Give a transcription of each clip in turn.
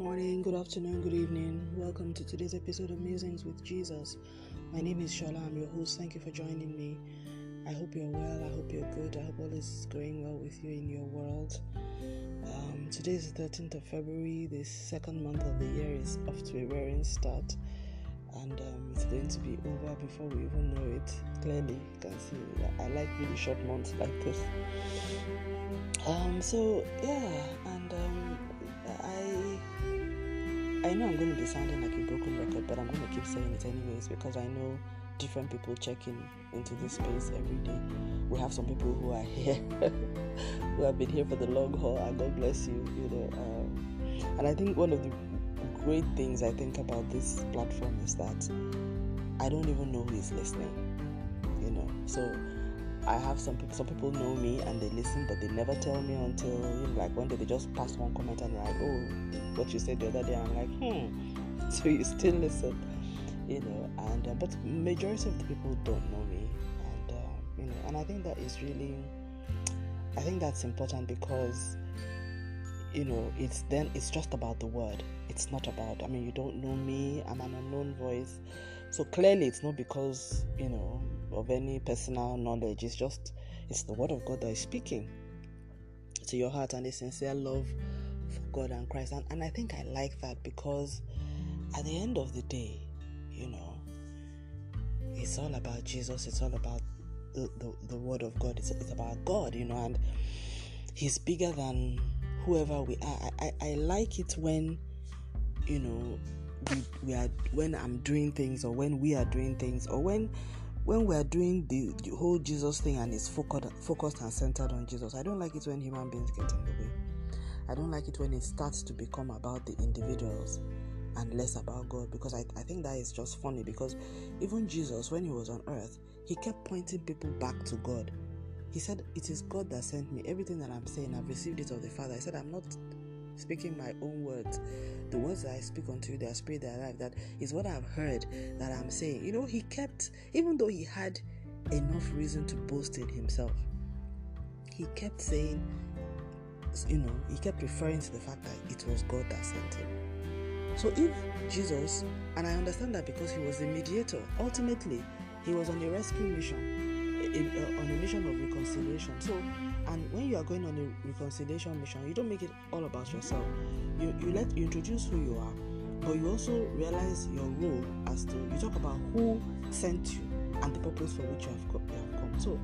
morning, good afternoon, good evening. Welcome to today's episode of Musings with Jesus. My name is Shola. I'm your host. Thank you for joining me. I hope you're well. I hope you're good. I hope all is going well with you in your world. Um, today is the 13th of February. The second month of the year is off to a roaring start, and um, it's going to be over before we even know it. Clearly, you can see I like really short months like this. Um, so yeah, and um, I know I'm going to be sounding like a broken record, but I'm going to keep saying it anyways because I know different people checking into this space every day. We have some people who are here who have been here for the long haul, and God bless you. You know, um, and I think one of the great things I think about this platform is that I don't even know who is listening. You know, so I have some people. Some people know me and they listen, but they never tell me until you know, like one day they just pass one comment and like, oh, what you said the other day. I'm like, hmm. So you still listen, you know? And uh, but majority of the people don't know me, and uh, you know, and I think that is really, I think that's important because you know it's then it's just about the word it's not about i mean you don't know me i'm an unknown voice so clearly it's not because you know of any personal knowledge. It's just it's the word of god that is speaking to your heart and a sincere love for god and christ. And, and i think i like that because at the end of the day you know it's all about jesus. It's all about the, the, the word of god. It's, it's about god you know and he's bigger than whoever we are. I, I, I like it when you know we, we are when i'm doing things or when we are doing things or when when we are doing the, the whole jesus thing and it's focused focused and centered on jesus i don't like it when human beings get in the way. I don't like it when it starts to become about the individuals and less about god because I, I think that is just funny because even jesus when he was on earth he kept pointing people back to god. He said it is god that sent me. Everything that i'm saying i've received it of the father. I said i'm not speaking my own words. The words that I speak unto you, they are spirit, they life. That is what I've heard that I'm saying. You know, he kept, even though he had enough reason to boast in himself, he kept saying, you know, he kept referring to the fact that it was God that sent him. So if Jesus, and I understand that because he was the mediator, ultimately he was on a rescue mission, a, a, uh, on a mission of reconciliation. So and when you are going on a reconciliation mission you don't make it all about yourself. You you let you introduce who you are but you also realize your role as to you talk about who sent you and the purpose for which you have, come, you have come. So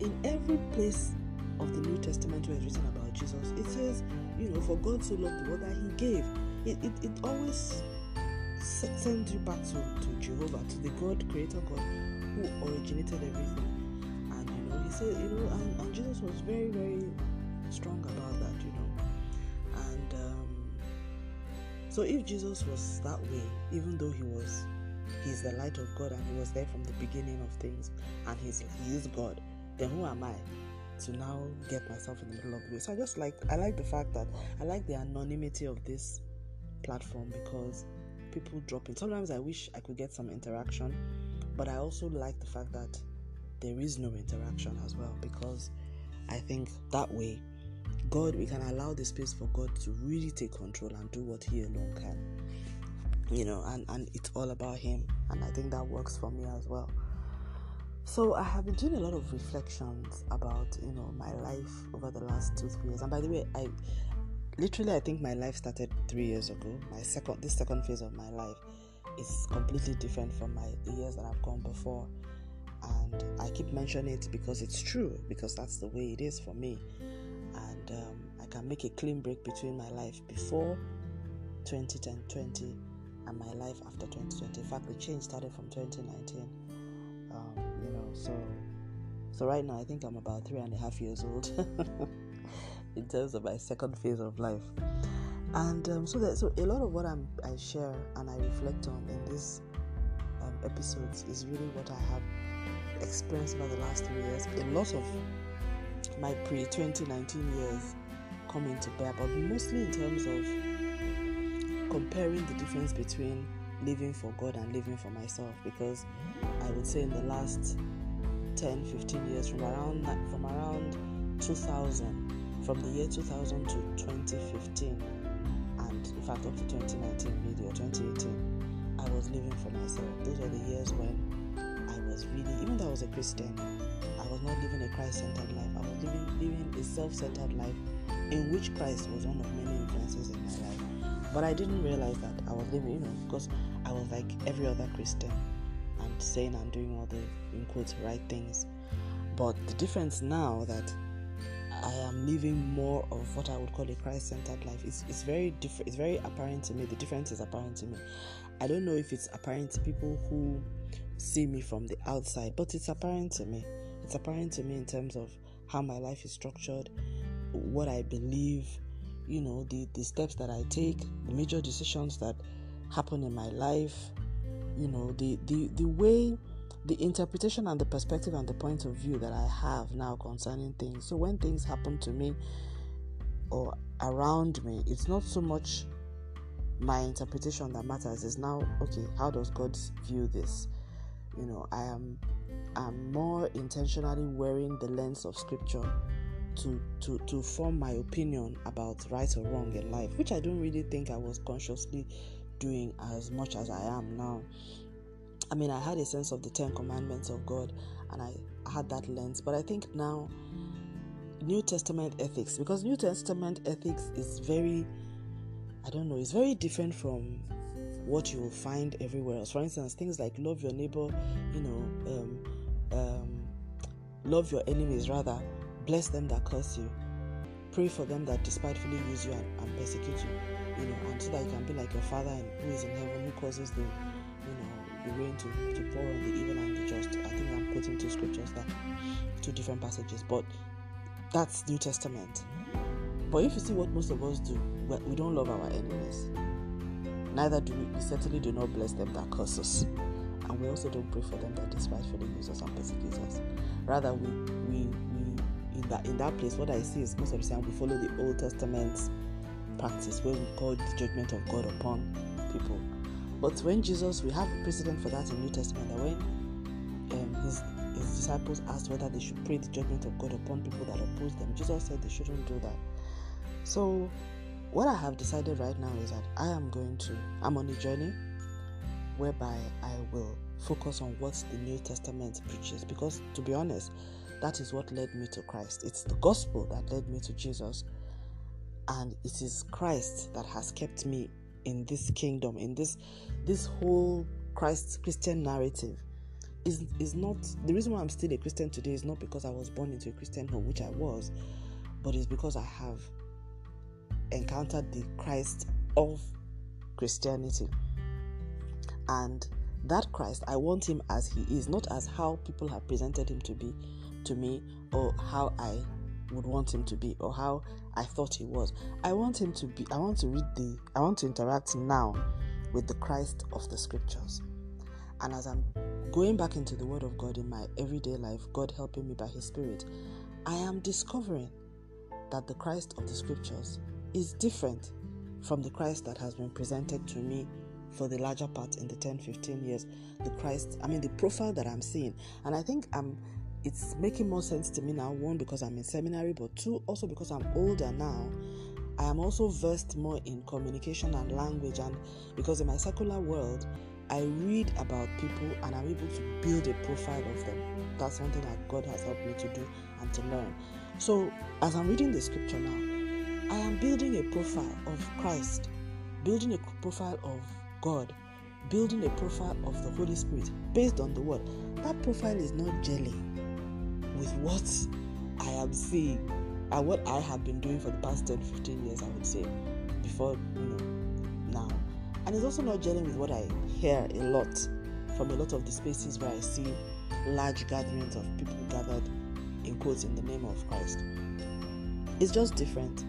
in every place of the new testament where it's written about jesus it says you know for god so loved the world that he gave. It, it, it always sends you back to, to jehovah to the god creator god who originated everything you know, and, and Jesus was very, very strong about that, you know. And um, so if Jesus was that way, even though he was, he's the light of God and he was there from the beginning of things, and he's he is God, then who am I? to now get myself in the middle of the way. So I just like I like the fact that I like the anonymity of this platform because people drop in. Sometimes I wish I could get some interaction, but I also like the fact that there is no interaction as well because I think that way God we can allow the space for God to really take control and do what He alone can. You know, and, and it's all about Him. And I think that works for me as well. So I have been doing a lot of reflections about, you know, my life over the last two, three years. And by the way, I literally I think my life started three years ago. My second this second phase of my life is completely different from my the years that I've gone before and I keep mentioning it because it's true, because that's the way it is for me. And um, I can make a clean break between my life before 2010 20 and my life after 2020. In fact, the change started from 2019. Um, you know, so so right now I think I'm about three and a half years old in terms of my second phase of life. And um, so that so a lot of what I'm, I share and I reflect on in these um, episodes is really what I have experienced over the last three years. A lot of my pre 2019 years come into bear, but mostly in terms of comparing the difference between living for God and living for myself. Because I would say in the last 10 15 years, from around from around 2000, from the year 2000 to 2015, and in fact up to 2019 maybe or 2018, I was living for myself. Those were the years when was really, even though I was a Christian, I was not living a Christ-centered life. I was living living a self-centered life in which Christ was one of many influences in my life. But I didn't realize that I was living, you know, because I was like every other Christian and saying and doing all the in quotes right things. But the difference now that I am living more of what I would call a Christ-centered life. It's, it's very different. It's very apparent to me. The difference is apparent to me. I don't know if it's apparent to people who see me from the outside, but it's apparent to me. It's apparent to me in terms of how my life is structured, what I believe, you know, the, the steps that I take, the major decisions that happen in my life, you know, the, the, the way the interpretation and the perspective and the point of view that I have now concerning things. So when things happen to me or around me, it's not so much my interpretation that matters. It's now okay. How does God view this? You know, I am I'm more intentionally wearing the lens of Scripture to to to form my opinion about right or wrong in life, which I don't really think I was consciously doing as much as I am now. I mean, I had a sense of the Ten Commandments of God and I had that lens. But I think now, New Testament ethics, because New Testament ethics is very, I don't know, it's very different from what you will find everywhere else. For instance, things like love your neighbor, you know, um, um, love your enemies, rather, bless them that curse you, pray for them that despitefully use you and, and persecute you, you know, and so that you can be like your Father who is in heaven, who causes the you know, the rain to, to pour on the evil and the just. I think I'm quoting two scriptures that, two different passages, but that's New Testament. But if you see what most of us do, we don't love our enemies. Neither do we, we certainly do not bless them that curse us. And we also don't pray for them that despitefully use us and persecute us. Rather, we, we, we in that in that place, what I see is most of the time we follow the Old Testament practice where we call the judgment of God upon people but when Jesus, we have a precedent for that in New Testament, that when um, his, his disciples asked whether they should pray the judgment of God upon people that oppose them, Jesus said they shouldn't do that. So, what I have decided right now is that I am going to, I'm on a journey whereby I will focus on what the New Testament preaches. Because, to be honest, that is what led me to Christ. It's the gospel that led me to Jesus. And it is Christ that has kept me in this kingdom, in this this whole Christ Christian narrative is is not the reason why I'm still a Christian today is not because I was born into a Christian home, which I was, but it's because I have encountered the Christ of Christianity. And that Christ, I want him as he is, not as how people have presented him to be to me or how I would want him to be or how I thought he was. I want him to be, I want to read the, I want to interact now with the Christ of the scriptures. And as I'm going back into the Word of God in my everyday life, God helping me by His Spirit, I am discovering that the Christ of the scriptures is different from the Christ that has been presented to me for the larger part in the 10 15 years. The Christ, I mean, the profile that I'm seeing. And I think I'm it's making more sense to me now. One, because I'm in seminary, but two, also because I'm older now. I am also versed more in communication and language, and because in my secular world, I read about people and I'm able to build a profile of them. That's something that God has helped me to do and to learn. So, as I'm reading the scripture now, I am building a profile of Christ, building a profile of God, building a profile of the Holy Spirit based on the Word. That profile is not gelling with what I am seeing and what I have been doing for the past 10 15 years, I would say, before you know now. And it's also not gelling with what I hear a lot from a lot of the spaces where I see large gatherings of people gathered in quotes in the name of Christ. It's just different,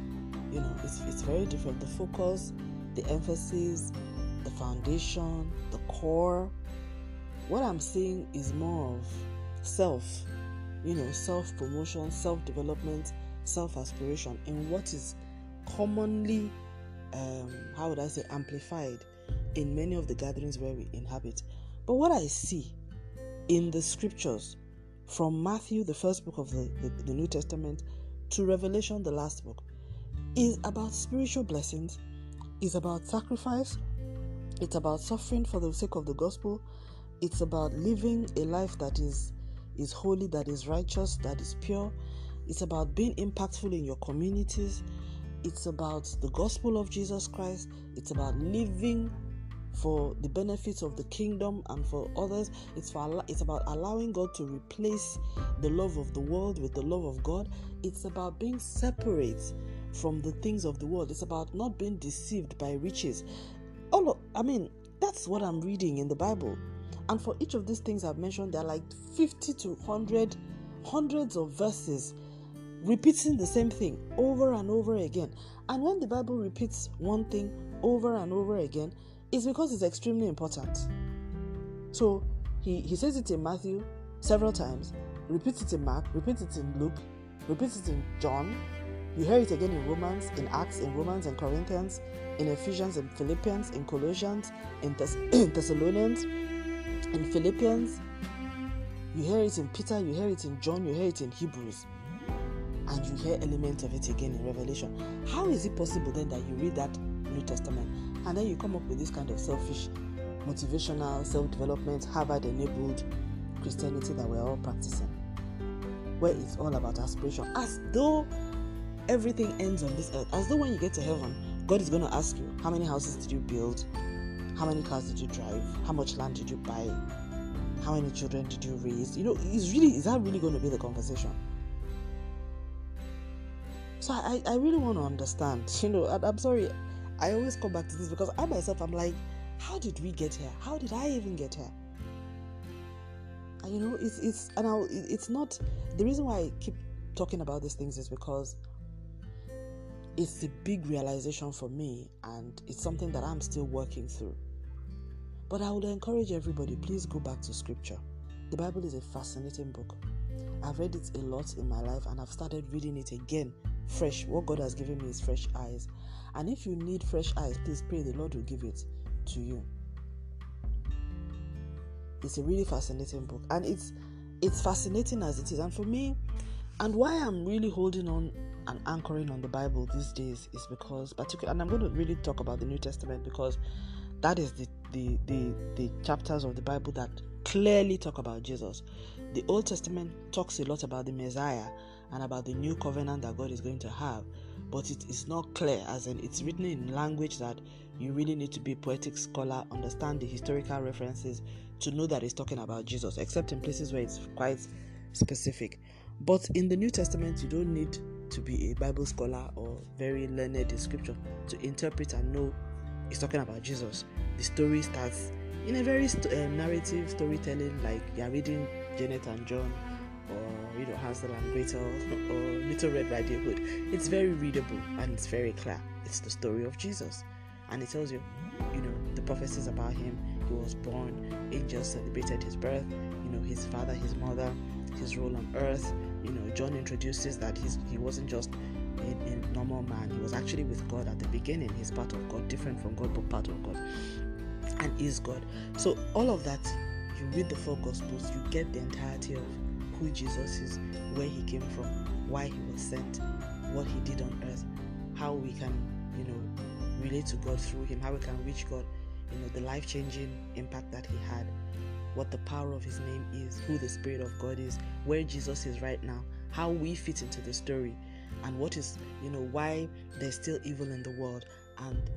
you know, it's, it's very different. The focus, the emphasis, the foundation, the core. What I'm seeing is more of self you know, self promotion, self development, self aspiration in what is commonly, um, how would I say, amplified in many of the gatherings where we inhabit. But what I see in the scriptures from Matthew, the first book of the, the, the New Testament, to Revelation, the last book, is about spiritual blessings, is about sacrifice, it's about suffering for the sake of the gospel, it's about living a life that is is holy, that is righteous, that is pure. It's about being impactful in your communities. It's about the gospel of Jesus Christ. It's about living for the benefits of the kingdom and for others. It's for it's about allowing God to replace the love of the world with the love of God. It's about being separate from the things of the world. It's about not being deceived by riches. Oh, All of, I mean, that's what I'm reading in the Bible. And for each of these things I've mentioned, there are like 50 to 100, hundreds of verses repeating the same thing over and over again. And when the Bible repeats one thing over and over again, it's because it's extremely important. So he, he says it in Matthew several times, repeats it in Mark, repeats it in Luke, repeats it in John. You hear it again in Romans, in Acts, in Romans and Corinthians, in Ephesians and Philippians, in Colossians, in, Thess- in Thessalonians, in Philippians. You hear it in Peter, you hear it in John, you hear it in Hebrews and you hear elements of it again in Revelation. How is it possible then that you read that New Testament and then you come up with this kind of selfish, motivational, self development, Harvard enabled Christianity that we're all practicing? Where it's all about aspiration, as though everything ends on this earth, as though when you get to heaven, God is going to ask you, How many houses did you build? How many cars did you drive? How much land did you buy? How many children did you raise? You know, is really is that really going to be the conversation? So I, I really want to understand. You know, I'm sorry, I always come back to this because I myself I'm like, how did we get here? How did I even get here? And you know, it's it's and I, it's not the reason why I keep talking about these things is because it's a big realization for me and it's something that I'm still working through. But I would encourage everybody, please go back to scripture. The Bible is a fascinating book. I've read it a lot in my life and I've started reading it again fresh. What God has given me is fresh eyes. And if you need fresh eyes, please pray the Lord will give it to you. It's a really fascinating book. And it's it's fascinating as it is. And for me, and why I'm really holding on and anchoring on the Bible these days is because particularly and I'm going to really talk about the New Testament because that is the the, the, the chapters of the Bible that clearly talk about Jesus. The Old Testament talks a lot about the Messiah and about the new covenant that God is going to have, but it is not clear, as in it's written in language that you really need to be a poetic scholar, understand the historical references to know that it's talking about Jesus, except in places where it's quite specific. But in the New Testament, you don't need to be a Bible scholar or very learned in scripture to interpret and know it's talking about Jesus. The story starts in a very uh, narrative storytelling, like you're reading Janet and John or you know Hansel and Gretel or Little Red Riding Hood. It's very readable and it's very clear. It's the story of Jesus, and it tells you, you know, the prophecies about him. He was born. Angels celebrated his birth. You know, his father, his mother, his role on earth. You know, John introduces that he's he wasn't just a, a normal man. He was actually with God at the beginning. He's part of God, different from God, but part of God, and is God. So all of that you read the four gospels, you get the entirety of who Jesus is, where he came from, why he was sent, what he did on earth, how we can, you know, relate to God through him, how we can reach God, you know, the life changing impact that he had, what the power of his name is, who the Spirit of God is, where Jesus is right now, how we fit into the story, and what is, you know, why there's still evil in the world, and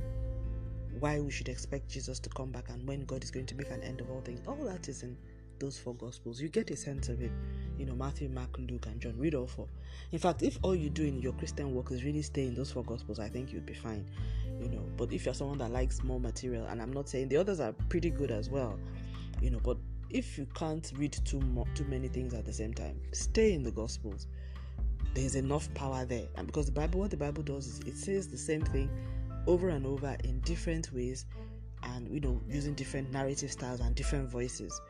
why we should expect Jesus to come back and when God is going to make an end of all things. All that is in those four gospels. You get a sense of it. You know, Matthew, Mark, Luke, and John. Read all four. In fact, if all you do in your Christian work is really stay in those four gospels, I think you'd be fine. You know, but if you're someone that likes more material, and I'm not saying the others are pretty good as well, you know, but if you can't read too mo- too many things at the same time, stay in the gospels. There's enough power there, and because the Bible, what the Bible does is it says the same thing over and over in different ways, and you know, using different narrative styles and different voices.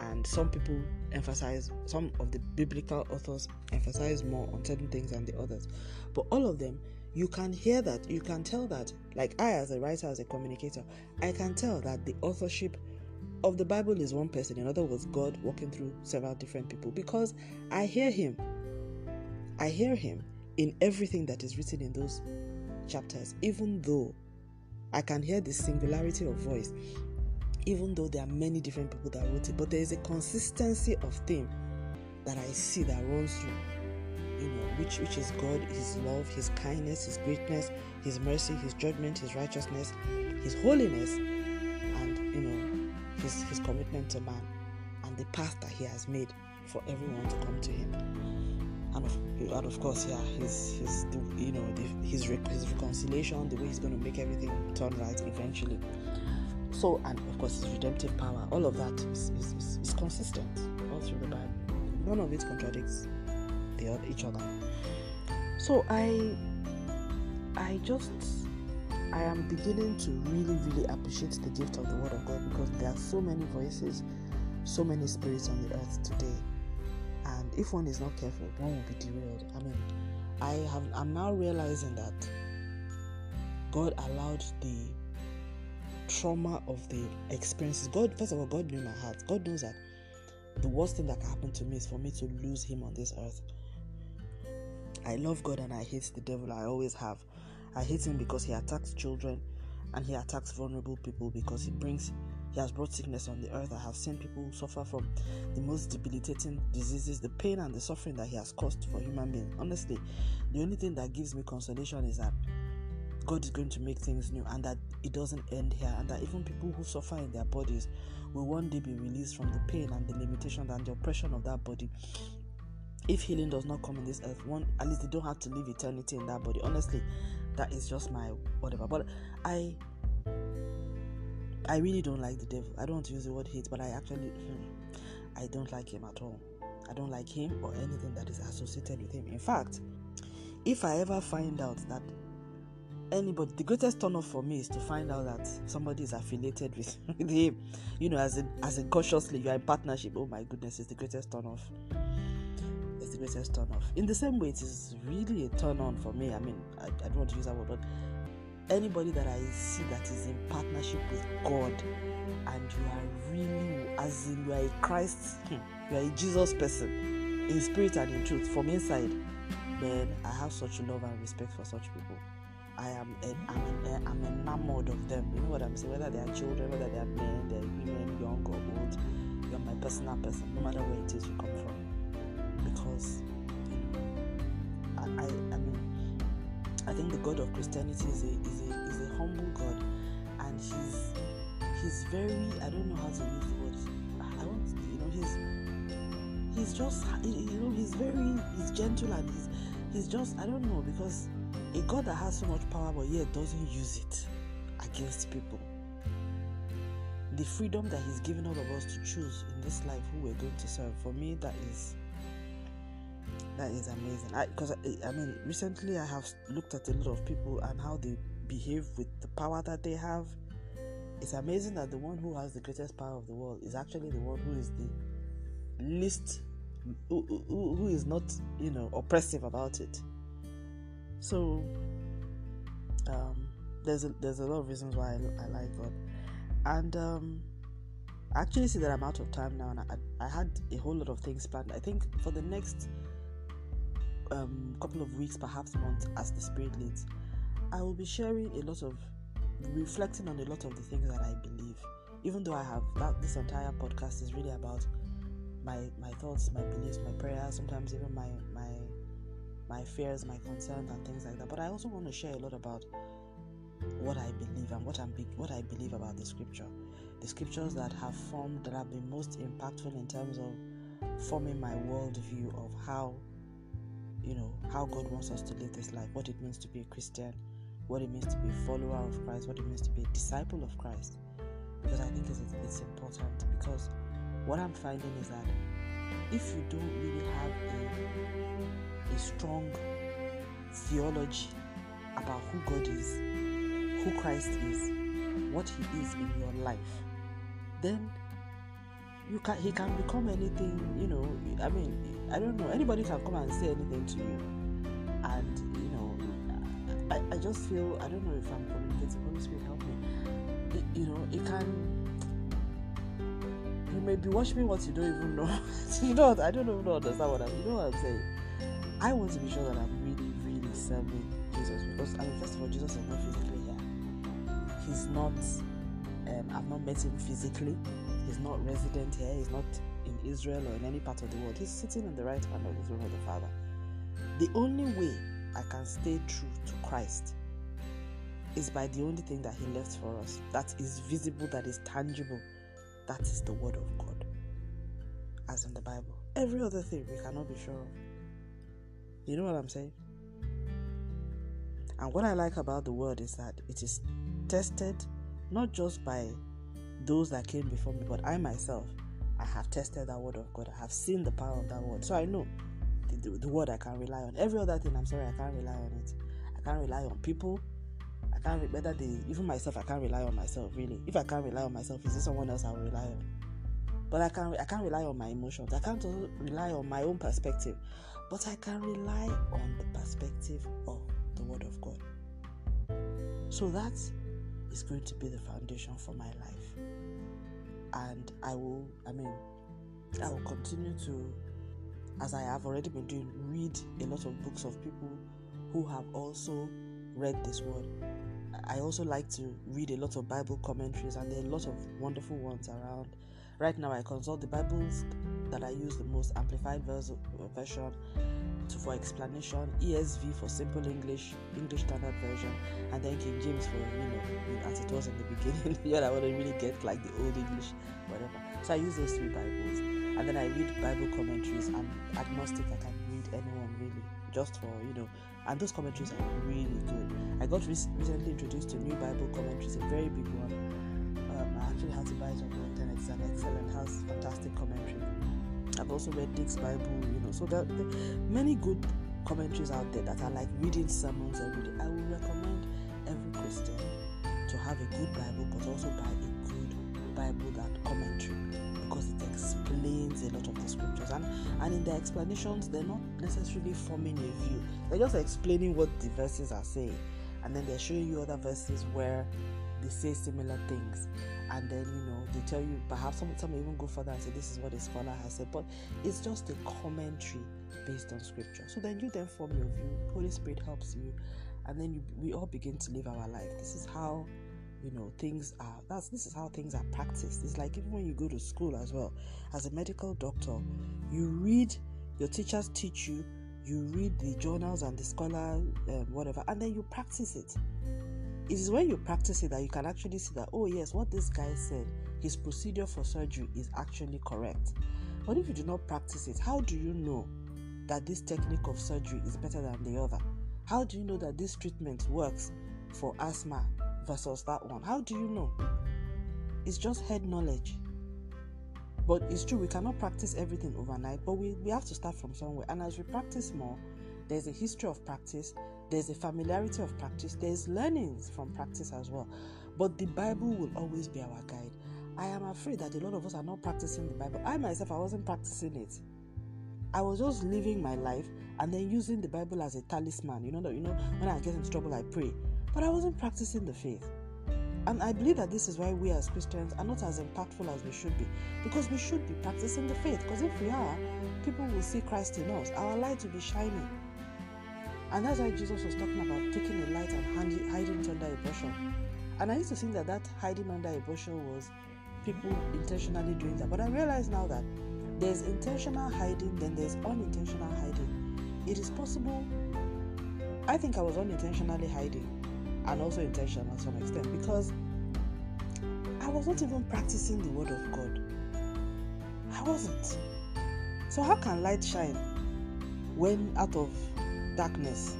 And some people emphasize some of the biblical authors emphasize more on certain things than the others. But all of them you can hear that you can tell that like i as a writer as a communicator i can tell that the authorship of the bible is one person in other words god walking through several different people because i hear him i hear him in everything that is written in those chapters even though I can hear the singularity of voice, even though there are many different people that wrote it. But there is a consistency of theme that I see that runs through, you know, which which is God, His love, His kindness, His greatness, His mercy, His judgment, His righteousness, His holiness, Commitment to man, and the path that He has made for everyone to come to Him. And of, and of course, yeah, his his you know the, his his reconciliation, the way he's going to make everything turn right eventually. So, and of course, his redemptive power, all of that is, is, is, is consistent all through the Bible none of it contradicts the other each other so i i just i am beginning to really really appreciate the gift of the word of god because there are so many voices so many spirits on the earth today and if one is not careful one will be derailed i mean i have i'm now realizing that god allowed the trauma of the experiences god first of all god knew my heart god knows that the worst thing that can happen to me is for me to lose him on this earth. I love God and I hate the devil. I always have. I hate him because he attacks children and he attacks vulnerable people because he brings he has brought sickness on the earth. I have seen people suffer from the most debilitating diseases, the pain and the suffering that he has caused for human beings. Honestly, the only thing that gives me consolation is that God is going to make things new and that it doesn't end here and that even people who suffer in their bodies will one day be released from the pain and the limitation and the oppression of that body if healing does not come in this earth one at least they don't have to live eternity in that body honestly that is just my whatever. But i i really don't like the devil. I don't want to use the word hate but i actually hmm, i don't like him at all. I don't like him or anything that is associated with him. In fact if i ever find out that anybody the greatest turn off for me is to find out that somebody is affiliated with, with him. You know as in as in cautiously you are in partnership. Oh my goodness it's the greatest turn off the greatest turn off in the same way it is really a turn on for me i mean I, I don't want to use that word but anybody that i see that is in partnership with god and you are really as in you are a christ hmm, you are a jesus person in spirit and in truth from inside then i have such love and respect for such people I am I'm, I'm enamored of them. You know what I'm saying? Whether they are children, whether they are men, they're women, young or old, you're my personal person, no matter where it is you come from. Because I, I, I mean, I think the God of Christianity is a is a is a humble God, and he's he's very I don't know how to use the word. I you know he's he's just you know he's very he's gentle and he's he's just I don't know because a God that has so much power but yet doesn't use it against people. The freedom that He's given all of us to choose in this life who we're going to serve, for me, that is that is amazing. Because I, I, I mean, recently I have looked at a lot of people and how they behave with the power that they have. It's amazing that the one who has the greatest power of the world is actually the one who is the least, who, who, who is not, you know, oppressive about it. So um, there's a, there's a lot of reasons why I, I like God, and um, I actually see that I'm out of time now, and I, I had a whole lot of things planned. I think for the next um, couple of weeks, perhaps months, as the Spirit leads, I will be sharing a lot of reflecting on a lot of the things that I believe. Even though I have that, this entire podcast is really about my my thoughts, my beliefs, my prayers, sometimes even my my my fears, my concerns, and things like that. But I also want to share a lot about what I believe and what I'm what I believe about the scripture, the scriptures that have formed that have been most impactful in terms of forming my worldview of how, you know, how God wants us to live this life, what it means to be a Christian, what it means to be a follower of Christ, what it means to be a disciple of Christ. Because I think it's, it's important. Because what I'm finding is that if you don't really have a a strong theology about who God is, who Christ is, what He is in your life, then you can He can become anything. You know, I mean, I don't know. Anybody can come and say anything to you, and you know, I, I just feel I don't know if I'm communicating. Holy Spirit, help me. It, you know, it can. You may be watching what you don't even know. you know, I don't even know understand what I'm. You know what I'm saying I want to be sure that I'm really, really serving Jesus because I mean, first of all, Jesus is not physically here. he's not. Um, I've not met him physically. He's not resident here. He's not in Israel or in any part of the world. He's sitting in the right hand of the throne of the Father. The only way I can stay true to Christ is by the only thing that He left for us that is visible, that is tangible. That is the Word of God, as in the Bible. Every other thing we cannot be sure of. You know what I'm saying? And what I like about the Word is that it is tested not just by those that came before me, but I myself. I have tested that word of God. I have seen the power of that word. So I know the, the, the, word I can rely on. Every other thing, I'm sorry, I can't rely on it. I can't rely on people I can't whether they even myself I can't rely on myself really. If I can't rely on myself, is it someone else I will rely on? But I can't, I can't rely on my emotions. I can't rely on my own perspective. But I can rely on the perspective of the Word of God. So that is going to be the foundation for my life. And I will, I mean, I will continue to, as I have already been doing, read a lot of books of people who have also read this word I also like to read a lot of Bible commentaries, and there are a lot of wonderful ones around. Right now, I consult the Bibles that I use the most amplified version for explanation, ESV for simple English, English Standard Version, and then King James for you know, as it was in the beginning. you know, I to really get like the old English, whatever. So I use those three Bibles, and then I read Bible commentaries. I'm agnostic; I can read anyone really, just for you know and those commentaries are really good. I got re- recently introduced to new Bible commentaries, a very big one. Um, I actually had to buy it on the internet. It's an excellent, has fantastic commentary. I've also read Dake's Bible, you know. So there, there are many good commentaries out there that are like reading sermons every day. I would recommend every Christian to have a good Bible, but also buy a good Bible that commentary because it explains a lot of the scriptures and and in the explanations they're not necessarily forming a view they're just explaining what the verses are saying and then they're showing you other verses where they say similar things. And then you know they tell you perhaps some, some even go further and say this is what a scholar has said. But it's just a commentary based on scripture. So then you then form your view. Holy spirit helps you. And then you, we all begin to live our life. This is how you know things are. That's this is how things are practiced. It's like even when you go to school as well. As a medical doctor you read your teachers teach you you read the journals and the scholar um, whatever and then you practice it it is when you practice it that you can actually see that oh yes what this guy said his procedure for surgery is actually correct but if you do not practice it how do you know that this technique of surgery is better than the other how do you know that this treatment works for asthma versus that one. How do you know? It's just head knowledge. But it's true, we cannot practice everything overnight, but we, we have to start from somewhere. And as we practice more, there's a history of practice, there's a familiarity of practice, there's learnings from practice as well. But the Bible will always be our guide. I am afraid that a lot of us are not practicing the Bible. I myself, I wasn't practicing it. I was just living my life and then using the Bible as a talisman. You know that you know when I get into trouble, I pray but I wasn't practicing the faith. And I believe that this is why we as Christians are not as impactful as we should be. Because we should be practicing the faith. Because if we are, people will see Christ in us. Our light will be shining. And that's why Jesus was talking about taking a light and hiding it under a bushel. And I used to think that that hiding under a bushel was people intentionally doing that. But I realize now that there's intentional hiding, then there's unintentional hiding. It is possible. I think I was unintentionally hiding and also intentional to some extent because I was not even practicing the word of God. I wasn't. So, how can light shine when out of darkness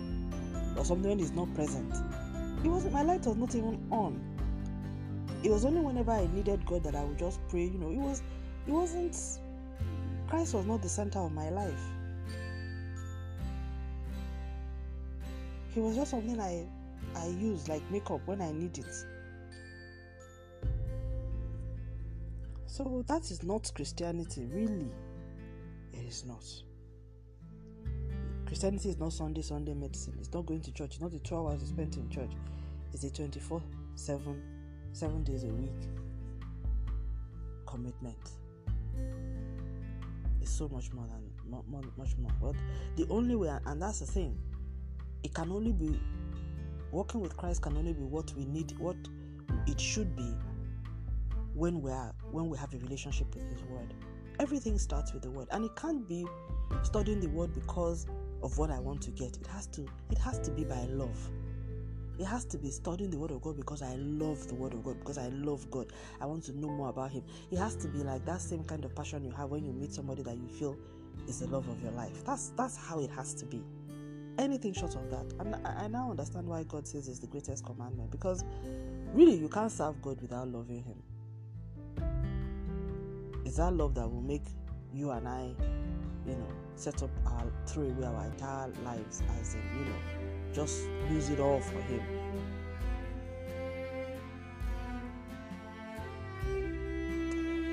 or something it's not present? It wasn't, my light was not even on. It was only whenever I needed God that I would just pray. You know, it was, it wasn't, Christ was not the center of my life. He was just something I I use like makeup when I need it. So that is not Christianity, really. It is not. Christianity is not Sunday, Sunday medicine. It's not going to church. It's not the two hours you spent in church. It's a 24 7, seven days a week commitment. It's so much more than much more. But the only way, and that's the thing, it can only be Walking with Christ can only be what we need, what it should be when we are when we have a relationship with his word everything starts with the word and it can't be studying the word because of what i want to get it has to it has to be by love. It has to be studying the word of god because i love the word of god because i love god. I want to know more about him. It has to be like that same kind of passion you have when you meet somebody that you feel is the love of your life. That's that's how it has to be. Anything short of that. And I, I now understand why god says it's the greatest commandment because really you can't serve god without loving him. It's that love that will make you and I, you know, set up our throw away our entire lives as in, you know, just use it all for him.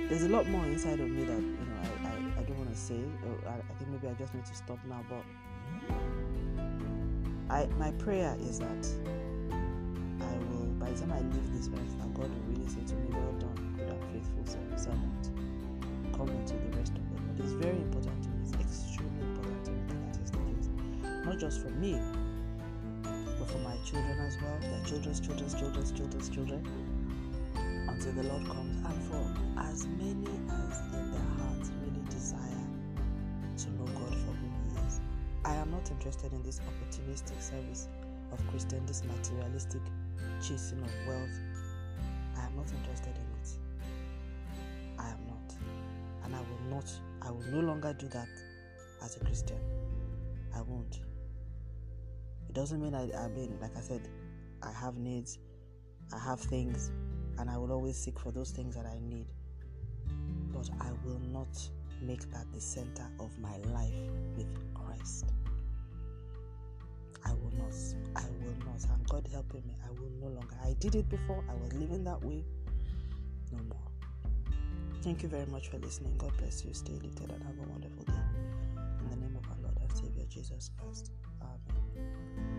There's a lot more inside of me that you know I, I, I don't want to say. Oh, I, I think maybe I just need to stop now. But I my prayer is that I will by the time I leave this earth, that God will really say to me, "Well done, good and faithful servant." come into the rest of. It is very important extremely important to me the case. Not just for me, but for my children as well, their children's children's children's children's children, until the Lord comes, and for as many as in their hearts really desire to know God for who He is. I am not interested in this opportunistic service of Christian, this materialistic chasing of wealth. I am not interested in it. I am not and I will not, I will no longer do that as a Christian. I won't. It doesn't mean I, I mean, like I said, I have needs, I have things, and I will always seek for those things that I need. But I will not make that the center of my life with Christ. I will not. I will not. And God helping me, I will no longer. I did it before. I was living that way. No more. Thank you very much for listening. God bless you. Stay lifted and have a wonderful day. In the name of our Lord and Savior Jesus Christ. Amen.